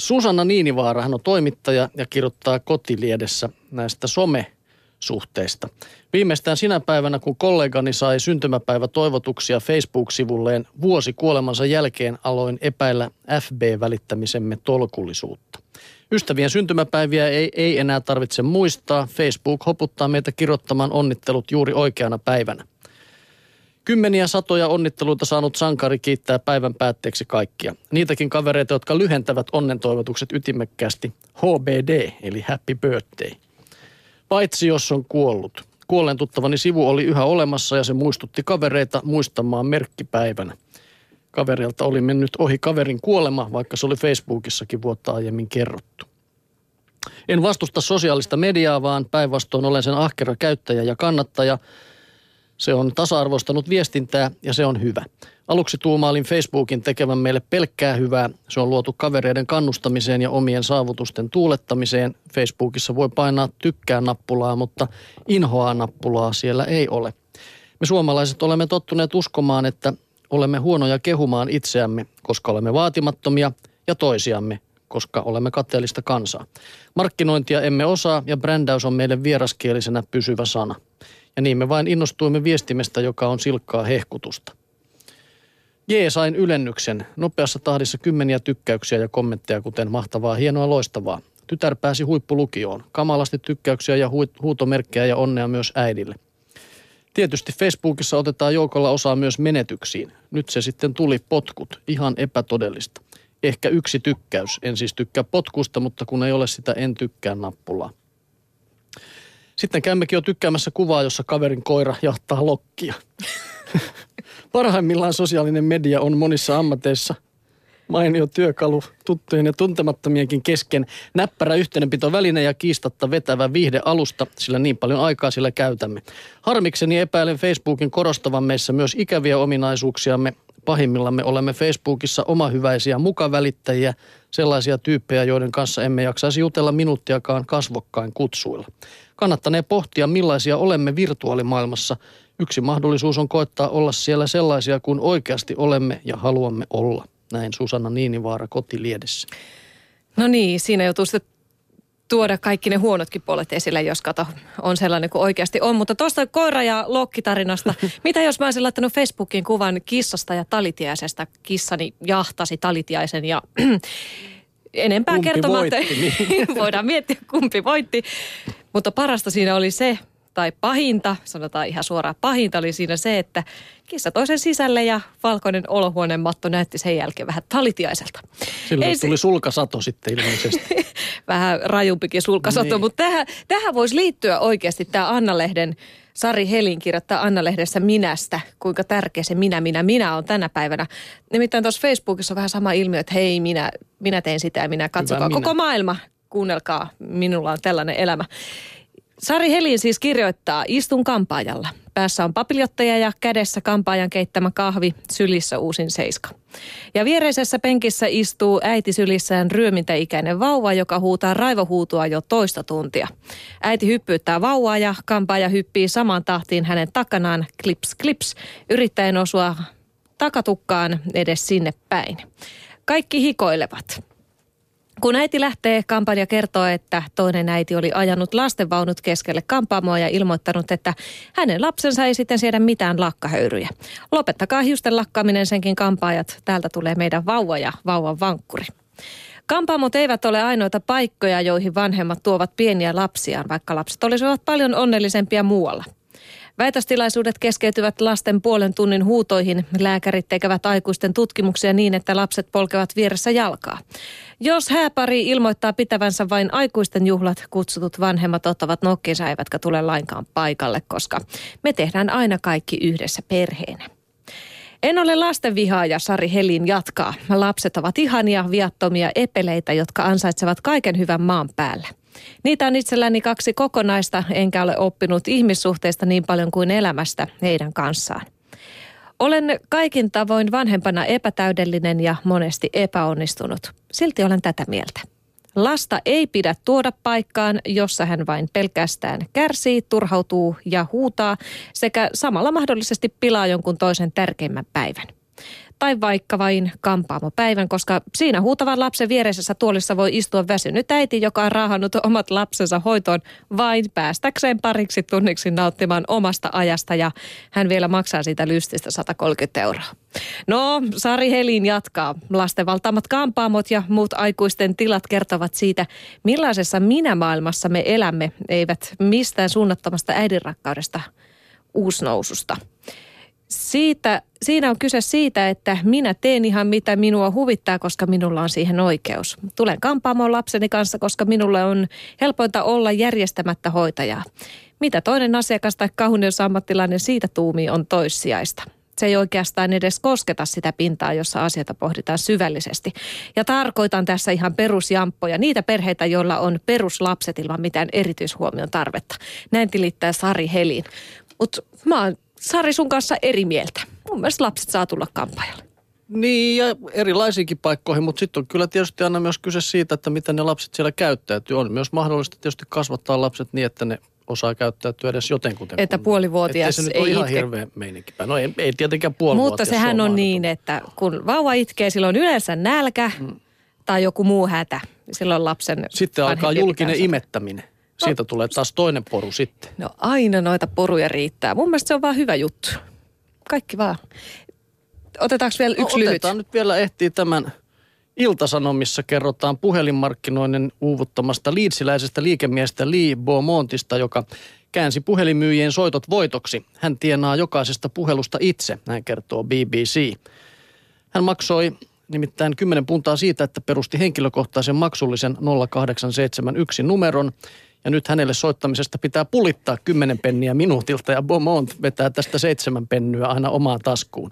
Susanna Niinivaara, hän on toimittaja ja kirjoittaa Kotiliedessä näistä some-suhteista. Viimeistään sinä päivänä, kun kollegani sai syntymäpäivä toivotuksia Facebook-sivulleen vuosi kuolemansa jälkeen, aloin epäillä FB-välittämisemme tolkullisuutta. Ystävien syntymäpäiviä ei, ei enää tarvitse muistaa. Facebook hoputtaa meitä kirjoittamaan onnittelut juuri oikeana päivänä. Kymmeniä satoja onnitteluita saanut sankari kiittää päivän päätteeksi kaikkia. Niitäkin kavereita, jotka lyhentävät onnentoivotukset ytimekkäästi HBD, eli Happy Birthday. Paitsi jos on kuollut. Kuolleen tuttavani sivu oli yhä olemassa ja se muistutti kavereita muistamaan merkkipäivänä. Kaverilta oli mennyt ohi kaverin kuolema, vaikka se oli Facebookissakin vuotta aiemmin kerrottu. En vastusta sosiaalista mediaa, vaan päinvastoin olen sen ahkera käyttäjä ja kannattaja – se on tasa-arvoistanut viestintää ja se on hyvä. Aluksi tuumailin Facebookin tekevän meille pelkkää hyvää. Se on luotu kavereiden kannustamiseen ja omien saavutusten tuulettamiseen. Facebookissa voi painaa tykkää nappulaa, mutta inhoaa nappulaa siellä ei ole. Me suomalaiset olemme tottuneet uskomaan, että olemme huonoja kehumaan itseämme, koska olemme vaatimattomia ja toisiamme, koska olemme kateellista kansaa. Markkinointia emme osaa ja brändäys on meille vieraskielisenä pysyvä sana. Ja niin me vain innostuimme viestimestä, joka on silkkaa hehkutusta. Jee, sain ylennyksen. Nopeassa tahdissa kymmeniä tykkäyksiä ja kommentteja, kuten mahtavaa, hienoa, loistavaa. Tytär pääsi huippulukioon. Kamalasti tykkäyksiä ja huutomerkkejä ja onnea myös äidille. Tietysti Facebookissa otetaan joukolla osaa myös menetyksiin. Nyt se sitten tuli potkut. Ihan epätodellista. Ehkä yksi tykkäys. En siis tykkää potkusta, mutta kun ei ole sitä en tykkää nappulaa. Sitten käymmekin jo tykkäämässä kuvaa, jossa kaverin koira jahtaa lokkia. Parhaimmillaan sosiaalinen media on monissa ammateissa mainio työkalu tuttujen ja tuntemattomienkin kesken. Näppärä yhteydenpito väline ja kiistatta vetävä viihde alusta, sillä niin paljon aikaa sillä käytämme. Harmikseni epäilen Facebookin korostavan meissä myös ikäviä ominaisuuksiamme. Pahimmillamme olemme Facebookissa omahyväisiä mukavälittäjiä, sellaisia tyyppejä, joiden kanssa emme jaksaisi jutella minuuttiakaan kasvokkain kutsuilla kannattanee pohtia, millaisia olemme virtuaalimaailmassa. Yksi mahdollisuus on koettaa olla siellä sellaisia kuin oikeasti olemme ja haluamme olla. Näin Susanna Niinivaara kotiliedessä. No niin, siinä joutuu sitten tuoda kaikki ne huonotkin puolet esille, jos kato on sellainen kuin oikeasti on. Mutta tuosta koira- ja lokkitarinasta, mitä jos mä olisin laittanut Facebookiin kuvan kissasta ja talitiaisesta. Kissani jahtasi talitiaisen ja enempää kumpi kertomatta. Voitti, niin. Voidaan miettiä, kumpi voitti. Mutta parasta siinä oli se, tai pahinta, sanotaan ihan suoraan pahinta, oli siinä se, että kissa toisen sisälle ja valkoinen olohuoneen matto näytti sen jälkeen vähän talitiaiselta. Silloin Ei tuli se... sulkasato sitten ilmeisesti. vähän rajumpikin sulkasato, niin. mutta tähän, tähän voisi liittyä oikeasti tämä Anna-lehden Sari Helin kirjoittaa Anna-lehdessä minästä, kuinka tärkeä se minä, minä, minä on tänä päivänä. Nimittäin tuossa Facebookissa on vähän sama ilmiö, että hei, minä, minä teen sitä ja minä katsokaa. Koko maailma kuunnelkaa, minulla on tällainen elämä. Sari Helin siis kirjoittaa, istun kampaajalla. Päässä on papiljottaja ja kädessä kampaajan keittämä kahvi, sylissä uusin seiska. Ja viereisessä penkissä istuu äiti sylissään ryömintäikäinen vauva, joka huutaa raivohuutua jo toista tuntia. Äiti hyppyyttää vauvaa ja kampaaja hyppii samaan tahtiin hänen takanaan klips klips, yrittäen osua takatukkaan edes sinne päin. Kaikki hikoilevat. Kun äiti lähtee, kampanja kertoo, että toinen äiti oli ajanut lastenvaunut keskelle kampaamoa ja ilmoittanut, että hänen lapsensa ei sitten siedä mitään lakkahöyryjä. Lopettakaa hiusten lakkaaminen senkin kampaajat. Täältä tulee meidän vauva ja vauvan vankkuri. Kampaamot eivät ole ainoita paikkoja, joihin vanhemmat tuovat pieniä lapsiaan, vaikka lapset olisivat paljon onnellisempia muualla. Väitöstilaisuudet keskeytyvät lasten puolen tunnin huutoihin. Lääkärit tekevät aikuisten tutkimuksia niin, että lapset polkevat vieressä jalkaa. Jos hääpari ilmoittaa pitävänsä vain aikuisten juhlat, kutsutut vanhemmat ottavat nokkinsa eivätkä tule lainkaan paikalle, koska me tehdään aina kaikki yhdessä perheenä. En ole lastenvihaaja, Sari Helin jatkaa. Lapset ovat ihania, viattomia epeleitä, jotka ansaitsevat kaiken hyvän maan päällä. Niitä on itselläni kaksi kokonaista, enkä ole oppinut ihmissuhteista niin paljon kuin elämästä heidän kanssaan. Olen kaikin tavoin vanhempana epätäydellinen ja monesti epäonnistunut. Silti olen tätä mieltä. Lasta ei pidä tuoda paikkaan, jossa hän vain pelkästään kärsii, turhautuu ja huutaa sekä samalla mahdollisesti pilaa jonkun toisen tärkeimmän päivän. Tai vaikka vain kampaamopäivän, koska siinä huutavan lapsen viereisessä tuolissa voi istua väsynyt äiti, joka on raahannut omat lapsensa hoitoon vain päästäkseen pariksi tunniksi nauttimaan omasta ajasta ja hän vielä maksaa siitä lystistä 130 euroa. No, Sari Helin jatkaa. Lasten valtaamat kampaamot ja muut aikuisten tilat kertovat siitä, millaisessa minä-maailmassa me elämme, eivät mistään suunnattomasta äidinrakkaudesta uusnoususta. Siitä, siinä on kyse siitä, että minä teen ihan mitä minua huvittaa, koska minulla on siihen oikeus. Tulen kampaamoon lapseni kanssa, koska minulle on helpointa olla järjestämättä hoitajaa. Mitä toinen asiakas tai kauneusammattilainen siitä tuumi on toissijaista se ei oikeastaan edes kosketa sitä pintaa, jossa asioita pohditaan syvällisesti. Ja tarkoitan tässä ihan perusjamppoja, niitä perheitä, joilla on peruslapset ilman mitään erityishuomion tarvetta. Näin tilittää Sari Helin. Mutta mä oon Sari sun kanssa eri mieltä. Mun mielestä lapset saa tulla kampaajalle. Niin ja erilaisiinkin paikkoihin, mutta sitten on kyllä tietysti aina myös kyse siitä, että miten ne lapset siellä käyttäytyy. On myös mahdollista tietysti kasvattaa lapset niin, että ne osaa käyttäytyä edes jotenkuten. Että puolivuotias se nyt ei ole ihan itke. hirveä meininki. No ei, ei tietenkään puolivuotias. Mutta se sehän on mahdoton. niin, että kun vauva itkee, silloin yleensä nälkä mm. tai joku muu hätä. Silloin lapsen Sitten alkaa julkinen imettäminen. Siitä tulee taas toinen poru sitten. No aina noita poruja riittää. Mun mielestä se on vaan hyvä juttu. Kaikki vaan. Otetaanko vielä No, yksi lyhyt? otetaan nyt vielä ehtii tämän Iltasanomissa kerrotaan puhelinmarkkinoinnin uuvuttamasta liitsiläisestä liikemiestä Lee Beaumontista, joka käänsi puhelinmyyjien soitot voitoksi. Hän tienaa jokaisesta puhelusta itse, näin kertoo BBC. Hän maksoi nimittäin 10 puntaa siitä, että perusti henkilökohtaisen maksullisen 0871 numeron. Ja nyt hänelle soittamisesta pitää pulittaa 10 penniä minuutilta ja Beaumont vetää tästä 7 pennyä aina omaan taskuun.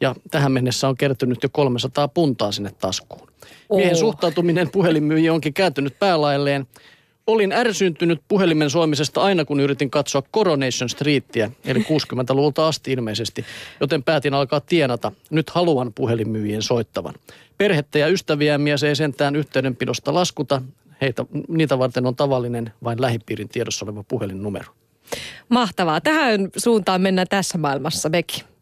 Ja tähän mennessä on kertynyt jo 300 puntaa sinne taskuun. Miehen Oo. suhtautuminen puhelinmyyjiin onkin kääntynyt päälailleen. Olin ärsyntynyt puhelimen soimisesta aina, kun yritin katsoa Coronation Streetia, eli 60-luvulta asti ilmeisesti, joten päätin alkaa tienata. Nyt haluan puhelinmyyjien soittavan. Perhettä ja ystäviä mies ei sentään yhteydenpidosta laskuta. Heitä, niitä varten on tavallinen, vain lähipiirin tiedossa oleva puhelinnumero. Mahtavaa. Tähän suuntaan mennään tässä maailmassa mekin.